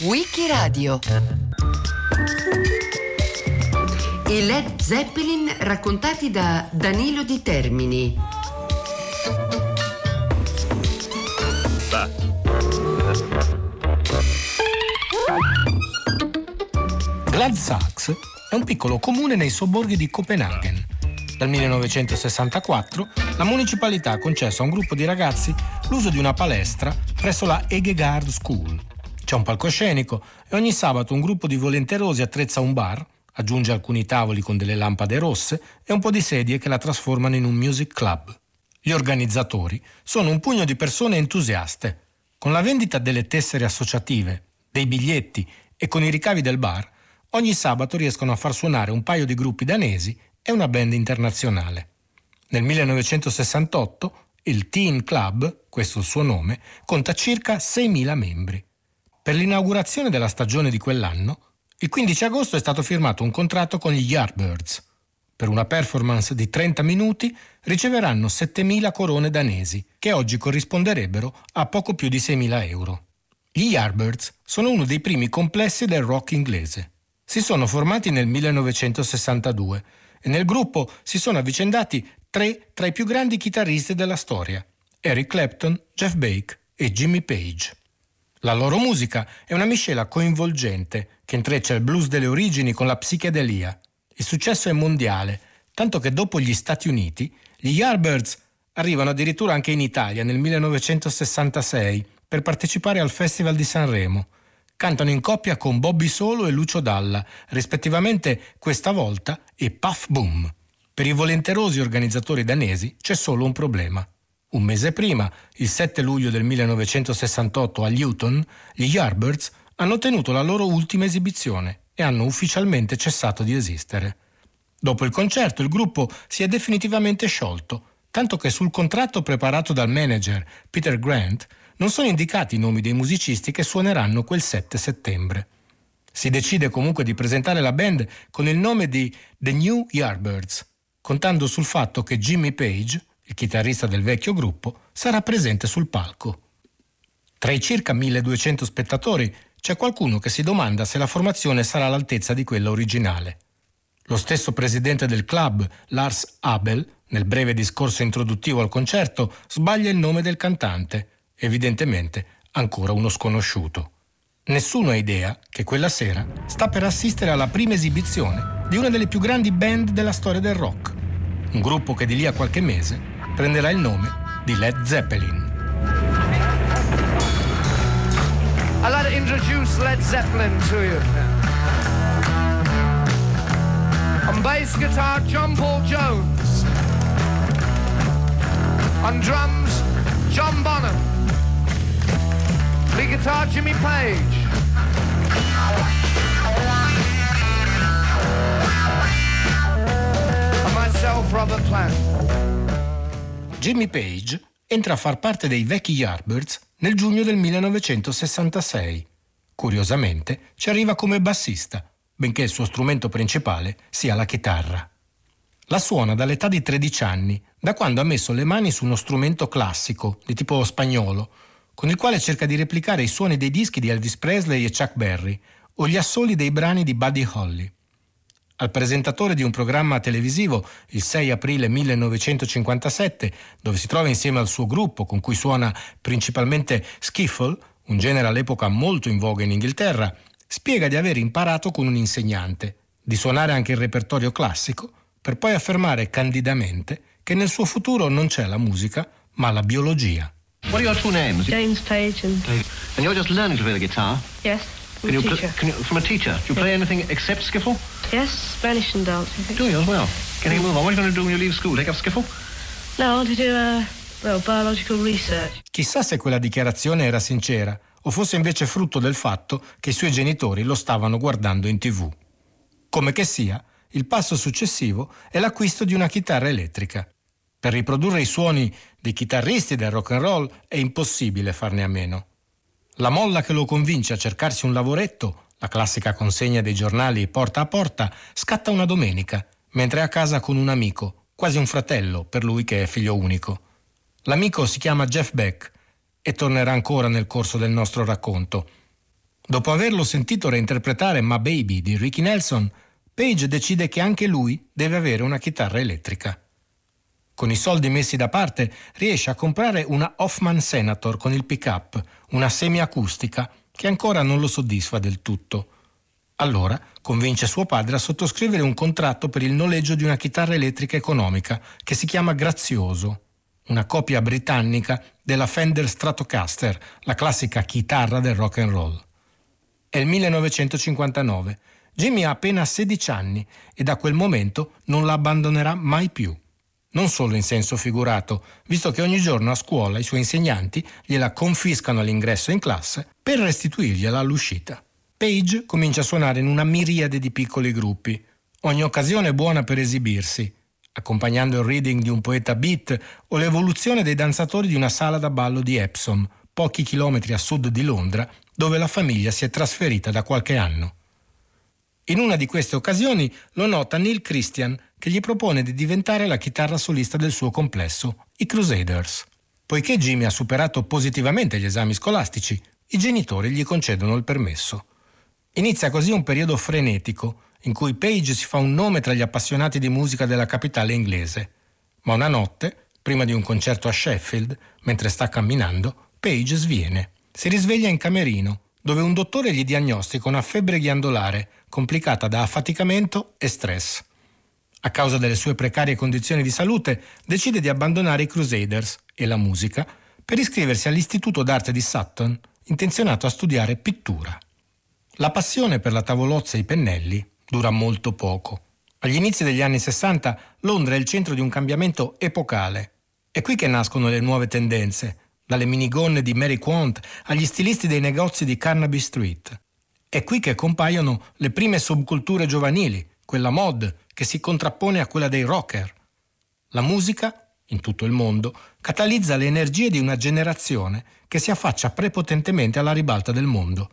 Wikiradio I Led Zeppelin raccontati da Danilo Di Termini. Glad Sachs è un piccolo comune nei sobborghi di Copenaghen. Dal 1964 la municipalità ha concesso a un gruppo di ragazzi l'uso di una palestra presso la Egegard School. C'è un palcoscenico e ogni sabato un gruppo di volenterosi attrezza un bar, aggiunge alcuni tavoli con delle lampade rosse e un po' di sedie che la trasformano in un music club. Gli organizzatori sono un pugno di persone entusiaste. Con la vendita delle tessere associative, dei biglietti e con i ricavi del bar, ogni sabato riescono a far suonare un paio di gruppi danesi e una band internazionale. Nel 1968 il Teen Club, questo il suo nome, conta circa 6.000 membri. Per l'inaugurazione della stagione di quell'anno, il 15 agosto è stato firmato un contratto con gli Yardbirds. Per una performance di 30 minuti riceveranno 7.000 corone danesi, che oggi corrisponderebbero a poco più di 6.000 euro. Gli Yardbirds sono uno dei primi complessi del rock inglese. Si sono formati nel 1962 e nel gruppo si sono avvicendati tre tra i più grandi chitarristi della storia, Eric Clapton, Jeff Beck e Jimmy Page. La loro musica è una miscela coinvolgente che intreccia il blues delle origini con la psichedelia. Il successo è mondiale, tanto che dopo gli Stati Uniti gli Yardbirds arrivano addirittura anche in Italia nel 1966 per partecipare al Festival di Sanremo. Cantano in coppia con Bobby Solo e Lucio Dalla, rispettivamente Questa volta e Puff Boom. Per i volenterosi organizzatori danesi c'è solo un problema. Un mese prima, il 7 luglio del 1968 a Newton, gli Yardbirds hanno tenuto la loro ultima esibizione e hanno ufficialmente cessato di esistere. Dopo il concerto il gruppo si è definitivamente sciolto, tanto che sul contratto preparato dal manager Peter Grant non sono indicati i nomi dei musicisti che suoneranno quel 7 settembre. Si decide comunque di presentare la band con il nome di The New Yardbirds, contando sul fatto che Jimmy Page, il chitarrista del vecchio gruppo, sarà presente sul palco. Tra i circa 1200 spettatori c'è qualcuno che si domanda se la formazione sarà all'altezza di quella originale. Lo stesso presidente del club, Lars Abel, nel breve discorso introduttivo al concerto, sbaglia il nome del cantante, evidentemente ancora uno sconosciuto. Nessuno ha idea che quella sera sta per assistere alla prima esibizione di una delle più grandi band della storia del rock, un gruppo che di lì a qualche mese prenderà il nome di Led Zeppelin. I'd like to introduce Led Zeppelin to you. On bass guitar, John Paul Jones. On drums, John Bonham. Lead guitar, Jimmy Page. Jimmy Page entra a far parte dei vecchi Yardbirds nel giugno del 1966. Curiosamente ci arriva come bassista, benché il suo strumento principale sia la chitarra. La suona dall'età di 13 anni, da quando ha messo le mani su uno strumento classico, di tipo spagnolo, con il quale cerca di replicare i suoni dei dischi di Elvis Presley e Chuck Berry o gli assoli dei brani di Buddy Holly. Al presentatore di un programma televisivo il 6 aprile 1957, dove si trova insieme al suo gruppo con cui suona principalmente skiffle, un genere all'epoca molto in voga in Inghilterra, spiega di aver imparato con un insegnante, di suonare anche il repertorio classico, per poi affermare candidamente che nel suo futuro non c'è la musica, ma la biologia. What are your two names? James Page and And you're just learning to play the guitar? yes, Can from you, pl- teacher. can you, from a teacher? Do you play anything except skiffle? Yes, Spanish and dance. I think. Do you as well? Getting a move on. What are you going to do when you leave school? Take up skiffle? No, I want to do uh, well biological research. Chissà se quella dichiarazione era sincera o fosse invece frutto del fatto che i suoi genitori lo stavano guardando in tv. Come che sia, il passo successivo è l'acquisto di una chitarra elettrica. Per riprodurre i suoni dei chitarristi del rock and roll è impossibile farne a meno. La molla che lo convince a cercarsi un lavoretto, la classica consegna dei giornali porta a porta, scatta una domenica, mentre è a casa con un amico, quasi un fratello per lui che è figlio unico. L'amico si chiama Jeff Beck e tornerà ancora nel corso del nostro racconto. Dopo averlo sentito reinterpretare Ma Baby di Ricky Nelson, Page decide che anche lui deve avere una chitarra elettrica. Con i soldi messi da parte riesce a comprare una Hoffman Senator con il pick-up, una semiacustica, che ancora non lo soddisfa del tutto. Allora convince suo padre a sottoscrivere un contratto per il noleggio di una chitarra elettrica economica che si chiama Grazioso, una copia britannica della Fender Stratocaster, la classica chitarra del rock and roll. È il 1959. Jimmy ha appena 16 anni e da quel momento non la abbandonerà mai più. Non solo in senso figurato, visto che ogni giorno a scuola i suoi insegnanti gliela confiscano all'ingresso in classe per restituirgliela all'uscita. Page comincia a suonare in una miriade di piccoli gruppi. Ogni occasione è buona per esibirsi, accompagnando il reading di un poeta beat o l'evoluzione dei danzatori di una sala da ballo di Epsom, pochi chilometri a sud di Londra, dove la famiglia si è trasferita da qualche anno. In una di queste occasioni lo nota Neil Christian che gli propone di diventare la chitarra solista del suo complesso, i Crusaders. Poiché Jimmy ha superato positivamente gli esami scolastici, i genitori gli concedono il permesso. Inizia così un periodo frenetico in cui Page si fa un nome tra gli appassionati di musica della capitale inglese. Ma una notte, prima di un concerto a Sheffield, mentre sta camminando, Page sviene. Si risveglia in camerino, dove un dottore gli diagnostica una febbre ghiandolare complicata da affaticamento e stress. A causa delle sue precarie condizioni di salute, decide di abbandonare i Crusaders e la musica per iscriversi all'Istituto d'arte di Sutton, intenzionato a studiare pittura. La passione per la tavolozza e i pennelli dura molto poco. Agli inizi degli anni 60 Londra è il centro di un cambiamento epocale. È qui che nascono le nuove tendenze, dalle minigonne di Mary Quant agli stilisti dei negozi di Carnaby Street. È qui che compaiono le prime subculture giovanili, quella mod che si contrappone a quella dei rocker. La musica, in tutto il mondo, catalizza le energie di una generazione che si affaccia prepotentemente alla ribalta del mondo.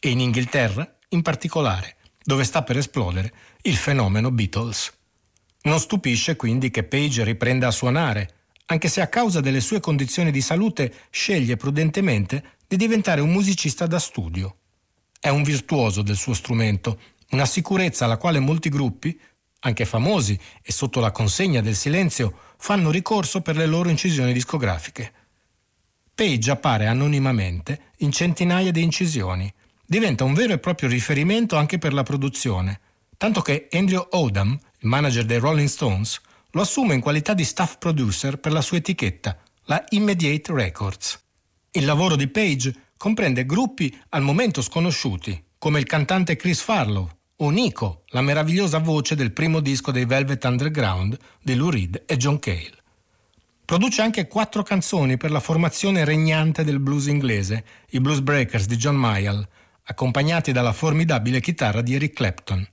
E in Inghilterra, in particolare, dove sta per esplodere il fenomeno Beatles. Non stupisce quindi che Page riprenda a suonare, anche se a causa delle sue condizioni di salute sceglie prudentemente di diventare un musicista da studio. È un virtuoso del suo strumento, una sicurezza alla quale molti gruppi, anche famosi e sotto la consegna del silenzio, fanno ricorso per le loro incisioni discografiche. Page appare anonimamente in centinaia di incisioni, diventa un vero e proprio riferimento anche per la produzione, tanto che Andrew Odom, il manager dei Rolling Stones, lo assume in qualità di staff producer per la sua etichetta, la Immediate Records. Il lavoro di Page comprende gruppi al momento sconosciuti, come il cantante Chris Farlow o Nico, la meravigliosa voce del primo disco dei Velvet Underground di Lou Reed e John Cale. Produce anche quattro canzoni per la formazione regnante del blues inglese, i Blues Breakers di John Mayall, accompagnati dalla formidabile chitarra di Eric Clapton.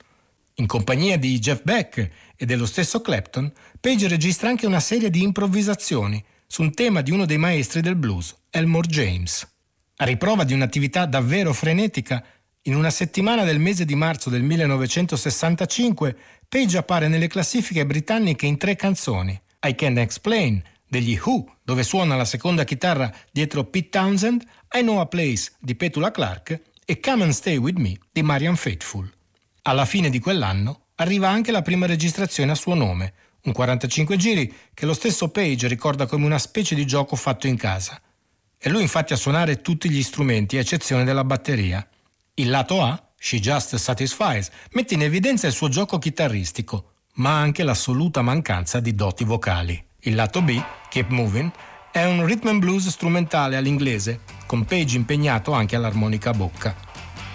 In compagnia di Jeff Beck e dello stesso Clapton, Page registra anche una serie di improvvisazioni su un tema di uno dei maestri del blues, Elmore James. A riprova di un'attività davvero frenetica, in una settimana del mese di marzo del 1965, Page appare nelle classifiche britanniche in tre canzoni: I Can't Explain degli Who, dove suona la seconda chitarra dietro Pete Townsend, I Know a Place di Petula Clark e Come and Stay With Me di Marian Faithful. Alla fine di quell'anno arriva anche la prima registrazione a suo nome, un 45 giri che lo stesso Page ricorda come una specie di gioco fatto in casa. È lui infatti a suonare tutti gli strumenti, a eccezione della batteria. Il lato A, She Just Satisfies, mette in evidenza il suo gioco chitarristico, ma anche l'assoluta mancanza di doti vocali. Il lato B, Keep Moving, è un rhythm and blues strumentale all'inglese, con Page impegnato anche all'armonica a bocca.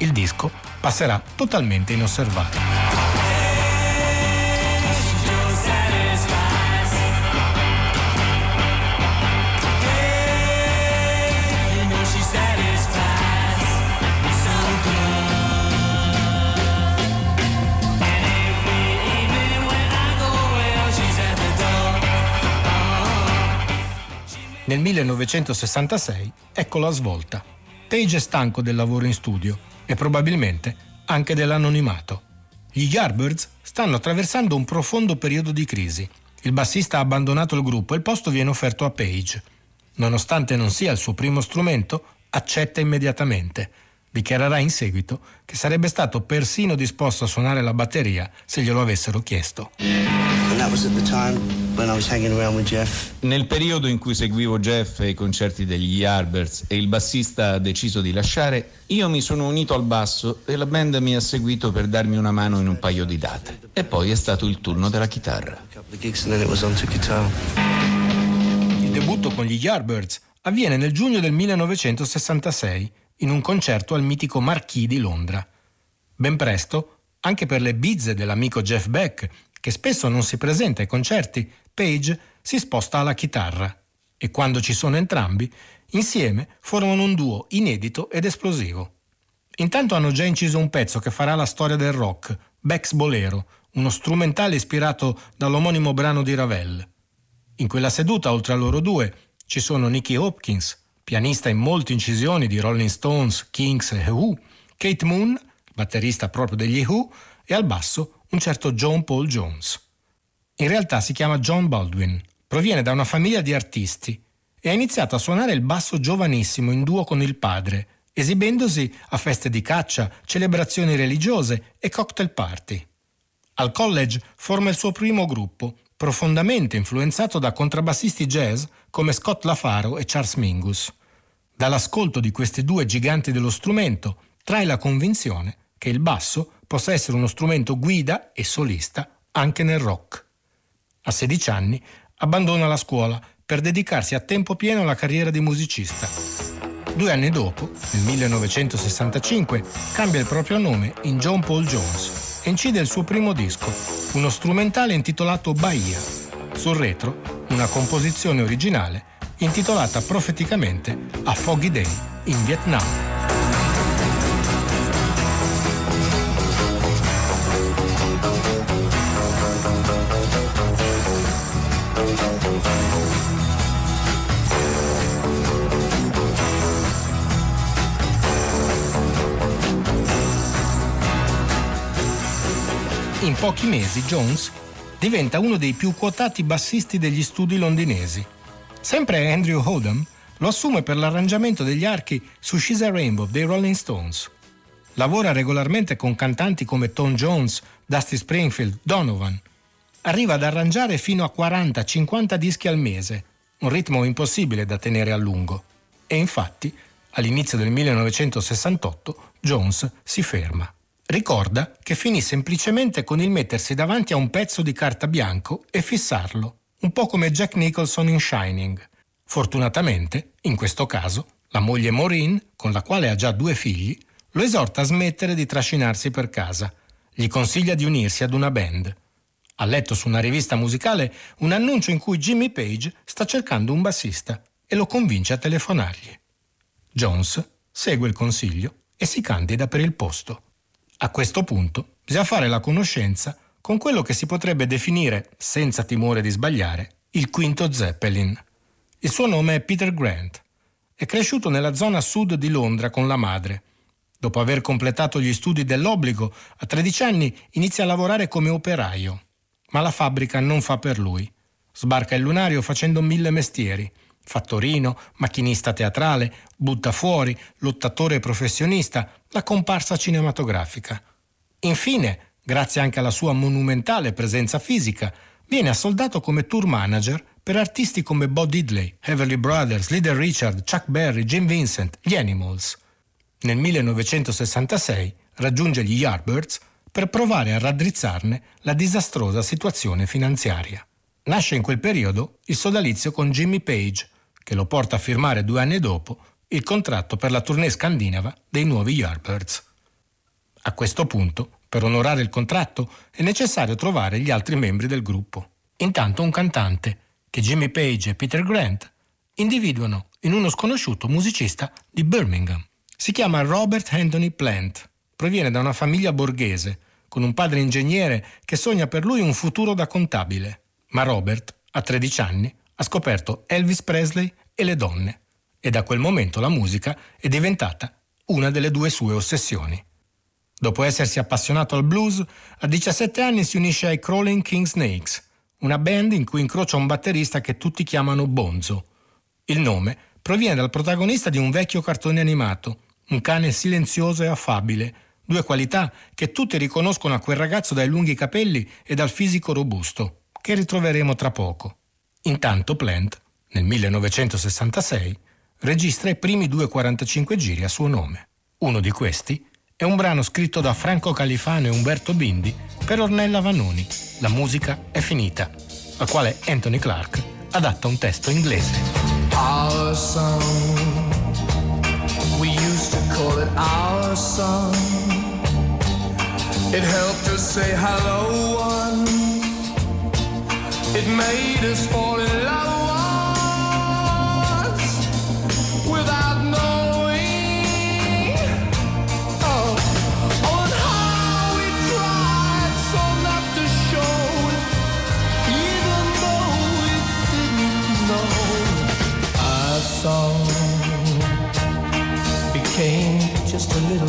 Il disco passerà totalmente inosservato. Nel 1966 ecco la svolta. Page è stanco del lavoro in studio e probabilmente anche dell'anonimato. Gli Yardbirds stanno attraversando un profondo periodo di crisi. Il bassista ha abbandonato il gruppo e il posto viene offerto a Page. nonostante non sia il suo primo strumento, accetta immediatamente. Dichiarerà in seguito che sarebbe stato persino disposto a suonare la batteria se glielo avessero chiesto. Nel periodo in cui seguivo Jeff ai concerti degli Yardbirds e il bassista ha deciso di lasciare, io mi sono unito al basso e la band mi ha seguito per darmi una mano in un paio di date. E poi è stato il turno della chitarra. Il debutto con gli Yardbirds avviene nel giugno del 1966 in un concerto al mitico Marquis di Londra. Ben presto, anche per le bizze dell'amico Jeff Beck, che spesso non si presenta ai concerti, Page si sposta alla chitarra e quando ci sono entrambi, insieme formano un duo inedito ed esplosivo. Intanto hanno già inciso un pezzo che farà la storia del rock, Beck's Bolero, uno strumentale ispirato dall'omonimo brano di Ravel. In quella seduta, oltre a loro due, ci sono Nicky Hopkins, pianista in molte incisioni di Rolling Stones, Kings e Who, Kate Moon, batterista proprio degli Who, e al basso un certo John Paul Jones. In realtà si chiama John Baldwin, proviene da una famiglia di artisti e ha iniziato a suonare il basso giovanissimo in duo con il padre, esibendosi a feste di caccia, celebrazioni religiose e cocktail party. Al college forma il suo primo gruppo, profondamente influenzato da contrabbassisti jazz come Scott LaFaro e Charles Mingus. Dall'ascolto di questi due giganti dello strumento trae la convinzione che il basso possa essere uno strumento guida e solista anche nel rock. A 16 anni abbandona la scuola per dedicarsi a tempo pieno alla carriera di musicista. Due anni dopo, nel 1965, cambia il proprio nome in John Paul Jones e incide il suo primo disco, uno strumentale intitolato Bahia. Sul retro, una composizione originale intitolata profeticamente A Foggy Day in Vietnam. Pochi mesi Jones diventa uno dei più quotati bassisti degli studi londinesi. Sempre Andrew Hodam lo assume per l'arrangiamento degli archi su She's a Rainbow dei Rolling Stones. Lavora regolarmente con cantanti come Tom Jones, Dusty Springfield, Donovan. Arriva ad arrangiare fino a 40-50 dischi al mese, un ritmo impossibile da tenere a lungo. E infatti, all'inizio del 1968, Jones si ferma. Ricorda che finì semplicemente con il mettersi davanti a un pezzo di carta bianco e fissarlo, un po' come Jack Nicholson in Shining. Fortunatamente, in questo caso, la moglie Maureen, con la quale ha già due figli, lo esorta a smettere di trascinarsi per casa. Gli consiglia di unirsi ad una band. Ha letto su una rivista musicale un annuncio in cui Jimmy Page sta cercando un bassista e lo convince a telefonargli. Jones segue il consiglio e si candida per il posto. A questo punto bisogna fare la conoscenza con quello che si potrebbe definire, senza timore di sbagliare, il quinto Zeppelin. Il suo nome è Peter Grant. È cresciuto nella zona sud di Londra con la madre. Dopo aver completato gli studi dell'obbligo, a 13 anni inizia a lavorare come operaio. Ma la fabbrica non fa per lui. Sbarca il lunario facendo mille mestieri. Fattorino, macchinista teatrale, butta fuori, lottatore professionista, la comparsa cinematografica. Infine, grazie anche alla sua monumentale presenza fisica, viene assoldato come tour manager per artisti come Bo Diddley, Heavenly Brothers, Little Richard, Chuck Berry, Jim Vincent, gli Animals. Nel 1966 raggiunge gli Yardbirds per provare a raddrizzarne la disastrosa situazione finanziaria. Nasce in quel periodo il sodalizio con Jimmy Page, che lo porta a firmare due anni dopo il contratto per la tournée scandinava dei nuovi Yardbirds. A questo punto, per onorare il contratto, è necessario trovare gli altri membri del gruppo. Intanto un cantante, che Jimmy Page e Peter Grant individuano in uno sconosciuto musicista di Birmingham. Si chiama Robert Anthony Plant, proviene da una famiglia borghese, con un padre ingegnere che sogna per lui un futuro da contabile. Ma Robert, a 13 anni, ha scoperto Elvis Presley e le donne e da quel momento la musica è diventata una delle due sue ossessioni. Dopo essersi appassionato al blues, a 17 anni si unisce ai Crawling King Snakes, una band in cui incrocia un batterista che tutti chiamano Bonzo. Il nome proviene dal protagonista di un vecchio cartone animato, un cane silenzioso e affabile, due qualità che tutti riconoscono a quel ragazzo dai lunghi capelli e dal fisico robusto, che ritroveremo tra poco. Intanto Plant, nel 1966, registra i primi due 45 giri a suo nome. Uno di questi è un brano scritto da Franco Califano e Umberto Bindi per Ornella Vanoni. La musica è finita, al quale Anthony Clark adatta un testo inglese. Our song, we used to call it our song. It helped us say hello once. It made us fall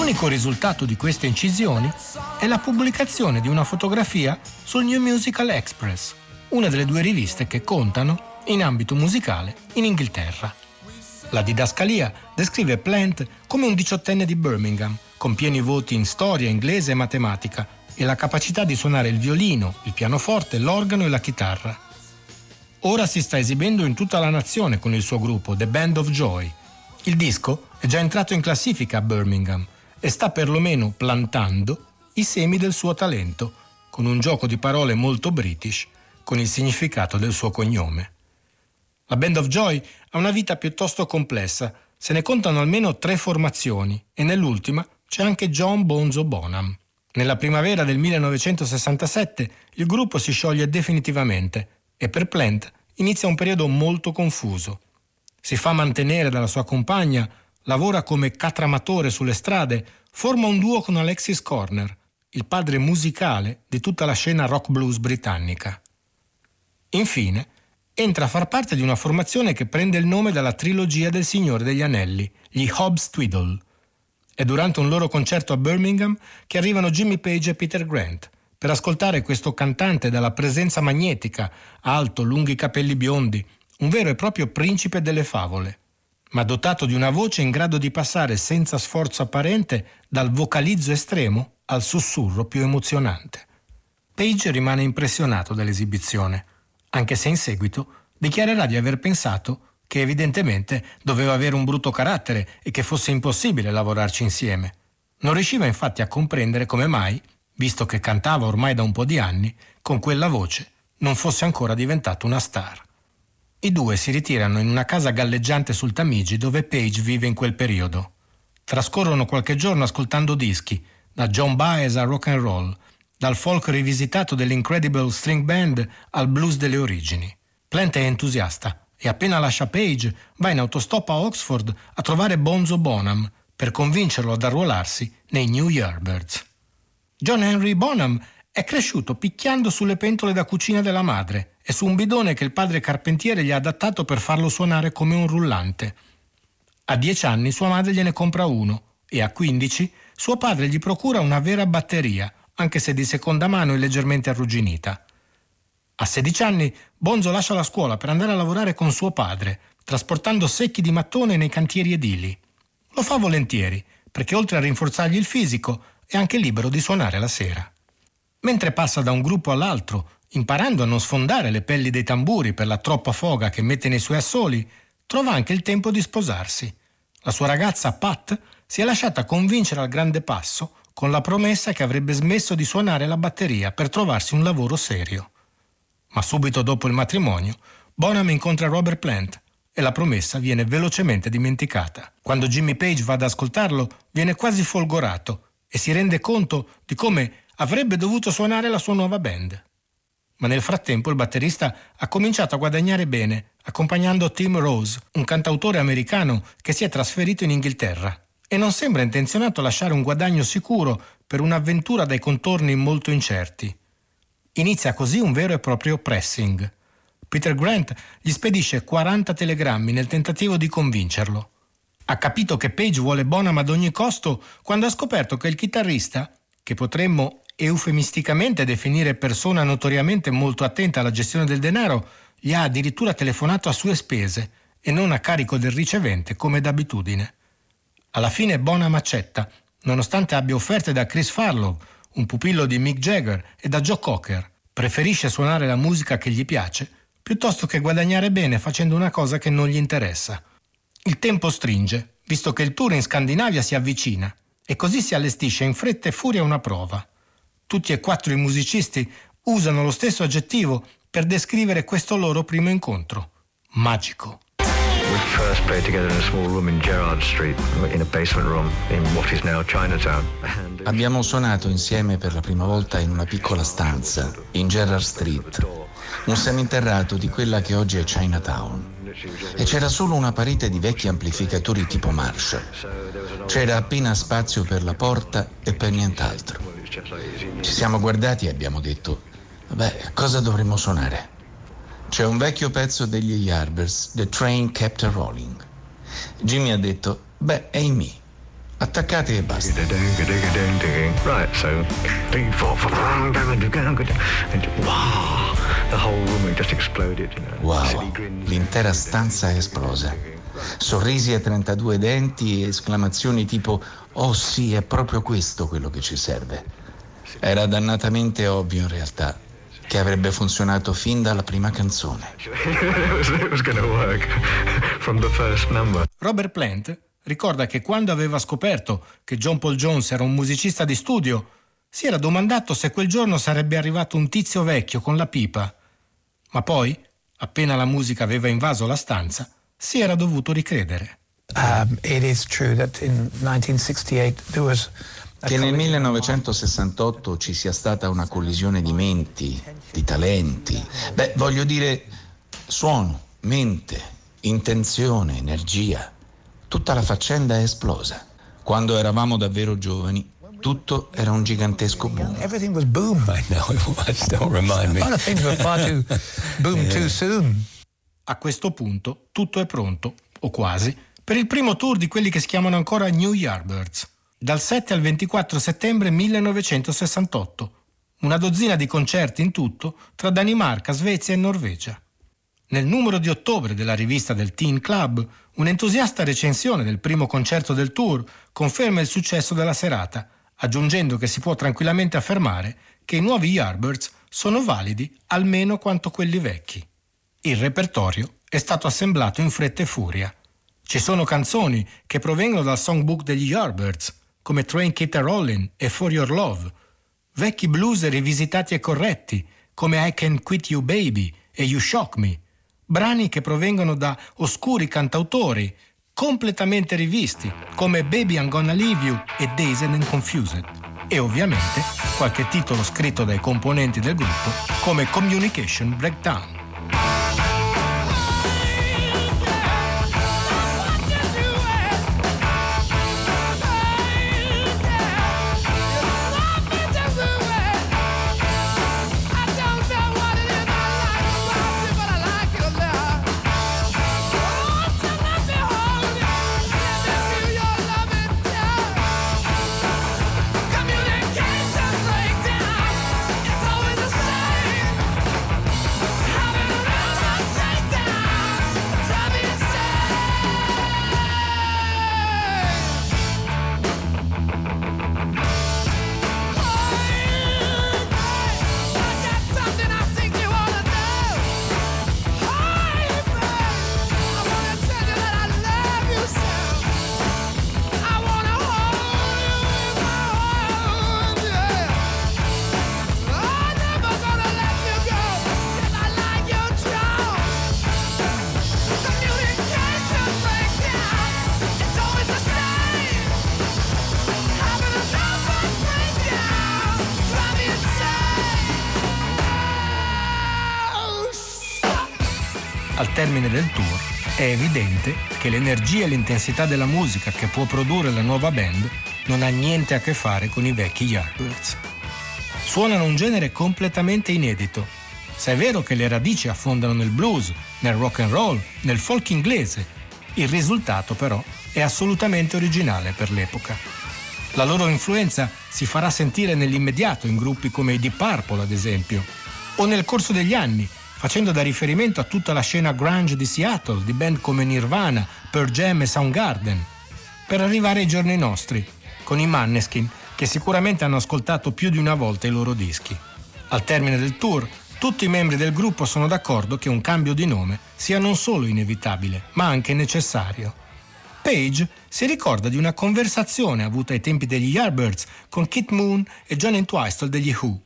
L'unico risultato di queste incisioni è la pubblicazione di una fotografia sul New Musical Express, una delle due riviste che contano in ambito musicale in Inghilterra. La didascalia descrive Plant come un diciottenne di Birmingham, con pieni voti in storia, inglese e matematica, e la capacità di suonare il violino, il pianoforte, l'organo e la chitarra. Ora si sta esibendo in tutta la nazione con il suo gruppo The Band of Joy. Il disco è già entrato in classifica a Birmingham e sta perlomeno plantando i semi del suo talento, con un gioco di parole molto british, con il significato del suo cognome. La Band of Joy ha una vita piuttosto complessa, se ne contano almeno tre formazioni e nell'ultima c'è anche John Bonzo Bonham. Nella primavera del 1967 il gruppo si scioglie definitivamente e per Plant inizia un periodo molto confuso. Si fa mantenere dalla sua compagna, lavora come catramatore sulle strade, forma un duo con Alexis Corner, il padre musicale di tutta la scena rock blues britannica. Infine, entra a far parte di una formazione che prende il nome dalla trilogia del Signore degli Anelli, gli Hobbs Twiddle. È durante un loro concerto a Birmingham che arrivano Jimmy Page e Peter Grant per ascoltare questo cantante dalla presenza magnetica, alto, lunghi capelli biondi, un vero e proprio principe delle favole, ma dotato di una voce in grado di passare senza sforzo apparente dal vocalizzo estremo al sussurro più emozionante. Page rimane impressionato dall'esibizione, anche se in seguito dichiarerà di aver pensato che evidentemente doveva avere un brutto carattere e che fosse impossibile lavorarci insieme. Non riusciva infatti a comprendere come mai, visto che cantava ormai da un po' di anni, con quella voce non fosse ancora diventato una star. I due si ritirano in una casa galleggiante sul Tamigi dove Page vive in quel periodo. Trascorrono qualche giorno ascoltando dischi, da John Baez al rock and roll, dal folk rivisitato dell'Incredible String Band al blues delle origini. Plant è entusiasta e appena lascia Page va in autostop a Oxford a trovare Bonzo Bonham per convincerlo ad arruolarsi nei New Yardbirds. John Henry Bonham è cresciuto picchiando sulle pentole da cucina della madre e su un bidone che il padre carpentiere gli ha adattato per farlo suonare come un rullante. A dieci anni sua madre gliene compra uno e a quindici suo padre gli procura una vera batteria, anche se di seconda mano e leggermente arrugginita. A 16 anni Bonzo lascia la scuola per andare a lavorare con suo padre, trasportando secchi di mattone nei cantieri edili. Lo fa volentieri, perché oltre a rinforzargli il fisico, è anche libero di suonare la sera. Mentre passa da un gruppo all'altro, imparando a non sfondare le pelli dei tamburi per la troppa foga che mette nei suoi assoli, trova anche il tempo di sposarsi. La sua ragazza Pat si è lasciata convincere al grande passo con la promessa che avrebbe smesso di suonare la batteria per trovarsi un lavoro serio. Ma subito dopo il matrimonio, Bonham incontra Robert Plant e la promessa viene velocemente dimenticata. Quando Jimmy Page va ad ascoltarlo, viene quasi folgorato e si rende conto di come avrebbe dovuto suonare la sua nuova band. Ma nel frattempo il batterista ha cominciato a guadagnare bene, accompagnando Tim Rose, un cantautore americano che si è trasferito in Inghilterra e non sembra intenzionato a lasciare un guadagno sicuro per un'avventura dai contorni molto incerti. Inizia così un vero e proprio pressing. Peter Grant gli spedisce 40 telegrammi nel tentativo di convincerlo. Ha capito che Page vuole Bonham ad ogni costo quando ha scoperto che il chitarrista, che potremmo eufemisticamente definire persona notoriamente molto attenta alla gestione del denaro, gli ha addirittura telefonato a sue spese e non a carico del ricevente come d'abitudine. Alla fine Bonham accetta, nonostante abbia offerte da Chris Farlow, un pupillo di Mick Jagger, e da Joe Cocker. Preferisce suonare la musica che gli piace piuttosto che guadagnare bene facendo una cosa che non gli interessa. Il tempo stringe, visto che il tour in Scandinavia si avvicina, e così si allestisce in fretta e furia una prova. Tutti e quattro i musicisti usano lo stesso aggettivo per descrivere questo loro primo incontro. Magico. We first played together in a small room in Gerrard Street, in a basement room in what is now Chinatown. Abbiamo suonato insieme per la prima volta in una piccola stanza, in Gerrard Street, un seminterrato di quella che oggi è Chinatown. E c'era solo una parete di vecchi amplificatori tipo Marshall. C'era appena spazio per la porta e per nient'altro. Ci siamo guardati e abbiamo detto, beh, cosa dovremmo suonare? C'è un vecchio pezzo degli Yardbirds, The Train Kept a Rolling. Jimmy ha detto, beh, è me. Attaccate e basta. Right, so three, four, four, and wow, the whole room just exploded. You know, Wow, l'intera stanza è esplosa. Sorrisi a 32 denti e esclamazioni tipo Oh sì, è proprio questo quello che ci serve. Era dannatamente ovvio in realtà che avrebbe funzionato fin dalla prima canzone. Robert Plant ricorda che quando aveva scoperto che John Paul Jones era un musicista di studio, si era domandato se quel giorno sarebbe arrivato un tizio vecchio con la pipa. Ma poi, appena la musica aveva invaso la stanza, si era dovuto ricredere. Um, it is true that in 1968 there was Che nel collision- 1968 ci sia stata una collisione di menti, di talenti. Beh, voglio dire, suono, mente, intenzione, energia. Tutta la faccenda è esplosa. Quando eravamo davvero giovani, tutto era un gigantesco boom. Everything was boom. I know it was. Don't remind me. Things were far too boom too soon. A questo punto tutto è pronto, o quasi, per il primo tour di quelli che si chiamano ancora New Yardbirds, dal 7 al 24 settembre 1968. Una dozzina di concerti in tutto tra Danimarca, Svezia e Norvegia. Nel numero di ottobre della rivista del Teen Club, un'entusiasta recensione del primo concerto del tour conferma il successo della serata, aggiungendo che si può tranquillamente affermare che i nuovi Yardbirds sono validi almeno quanto quelli vecchi. Il repertorio è stato assemblato in fretta e furia. Ci sono canzoni che provengono dal songbook degli Yardbirds, come Train Kept a Rollin' e For Your Love, vecchi blues rivisitati e corretti, come I Can Quit You Baby e You Shock Me, brani che provengono da oscuri cantautori, completamente rivisti, come Baby I'm Gonna Leave You e Dazed and Confused, e ovviamente qualche titolo scritto dai componenti del gruppo, come Communication Breakdown. Termine del tour, è evidente che l'energia e l'intensità della musica che può produrre la nuova band non ha niente a che fare con i vecchi Yardbirds. Suonano un genere completamente inedito. Se è vero che le radici affondano nel blues, nel rock and roll, nel folk inglese, il risultato però è assolutamente originale per l'epoca. La loro influenza si farà sentire nell'immediato in gruppi come i Deep Purple, ad esempio, o nel corso degli anni, facendo da riferimento a tutta la scena grunge di Seattle, di band come Nirvana, Pearl Jam e Soundgarden, per arrivare ai giorni nostri, con i Manneskin, che sicuramente hanno ascoltato più di una volta i loro dischi. Al termine del tour, tutti i membri del gruppo sono d'accordo che un cambio di nome sia non solo inevitabile, ma anche necessario. Page si ricorda di una conversazione avuta ai tempi degli Yardbirds con Kit Moon e John Entwistle degli Who.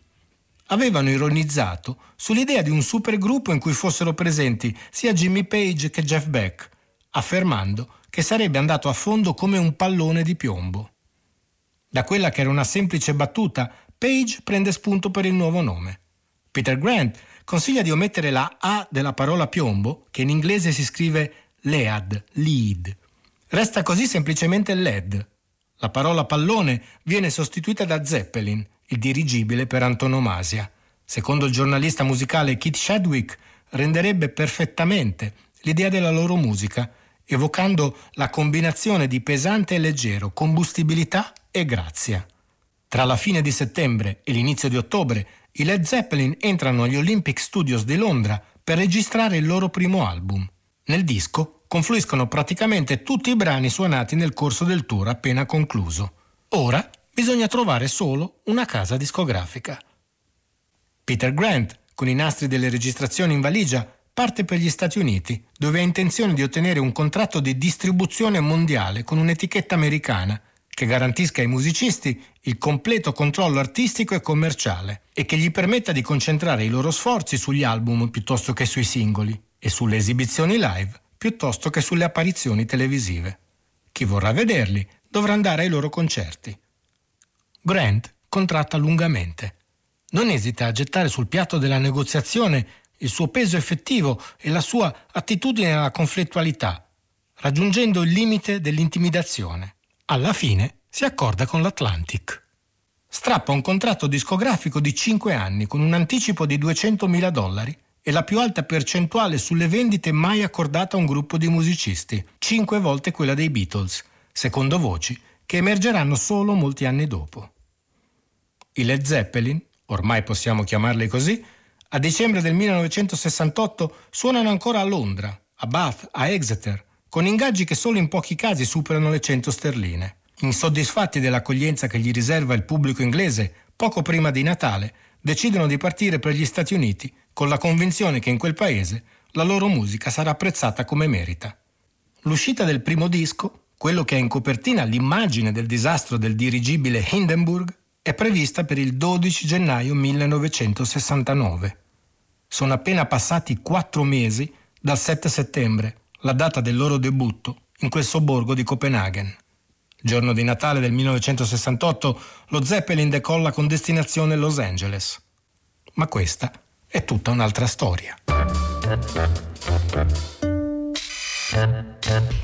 Avevano ironizzato sull'idea di un supergruppo in cui fossero presenti sia Jimmy Page che Jeff Beck, affermando che sarebbe andato a fondo come un pallone di piombo. Da quella che era una semplice battuta, Page prende spunto per il nuovo nome. Peter Grant consiglia di omettere la A della parola piombo, che in inglese si scrive lead, lead. Resta così semplicemente LED. La parola pallone viene sostituita da Zeppelin, il dirigibile per antonomasia. Secondo il giornalista musicale Keith Shadwick, renderebbe perfettamente l'idea della loro musica, evocando la combinazione di pesante e leggero, combustibilità e grazia. Tra la fine di settembre e l'inizio di ottobre, i Led Zeppelin entrano agli Olympic Studios di Londra per registrare il loro primo album. Nel disco confluiscono praticamente tutti i brani suonati nel corso del tour appena concluso. Ora bisogna trovare solo una casa discografica. Peter Grant, con i nastri delle registrazioni in valigia, parte per gli Stati Uniti, dove ha intenzione di ottenere un contratto di distribuzione mondiale con un'etichetta americana che garantisca ai musicisti il completo controllo artistico e commerciale e che gli permetta di concentrare i loro sforzi sugli album piuttosto che sui singoli e sulle esibizioni live piuttosto che sulle apparizioni televisive. Chi vorrà vederli dovrà andare ai loro concerti. Grant contratta lungamente. Non esita a gettare sul piatto della negoziazione il suo peso effettivo e la sua attitudine alla conflittualità, raggiungendo il limite dell'intimidazione. Alla fine si accorda con l'Atlantic. Strappa un contratto discografico di 5 anni con un anticipo di 200.000 dollari e la più alta percentuale sulle vendite mai accordata a un gruppo di musicisti, 5 volte quella dei Beatles, secondo voci che emergeranno solo molti anni dopo. I Led Zeppelin, ormai possiamo chiamarli così, a dicembre del 1968 suonano ancora a Londra, a Bath, a Exeter, con ingaggi che solo in pochi casi superano le 100 sterline. Insoddisfatti dell'accoglienza che gli riserva il pubblico inglese, poco prima di Natale, decidono di partire per gli Stati Uniti con la convinzione che in quel paese la loro musica sarà apprezzata come merita. L'uscita del primo disco, quello che ha in copertina l'immagine del disastro del dirigibile Hindenburg, è prevista per il 12 gennaio 1969. Sono appena passati quattro mesi dal 7 settembre, la data del loro debutto, in quel sobborgo di Copenaghen. Giorno di Natale del 1968, lo Zeppelin decolla con destinazione Los Angeles. Ma questa è tutta un'altra storia.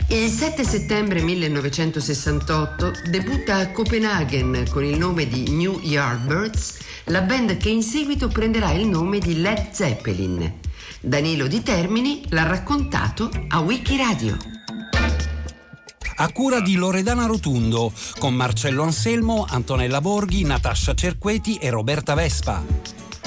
Il 7 settembre 1968 debutta a Copenaghen con il nome di New Yardbirds la band che in seguito prenderà il nome di Led Zeppelin. Danilo Di Termini l'ha raccontato a Wikiradio. A cura di Loredana Rotundo, con Marcello Anselmo, Antonella Borghi, Natascia Cerqueti e Roberta Vespa.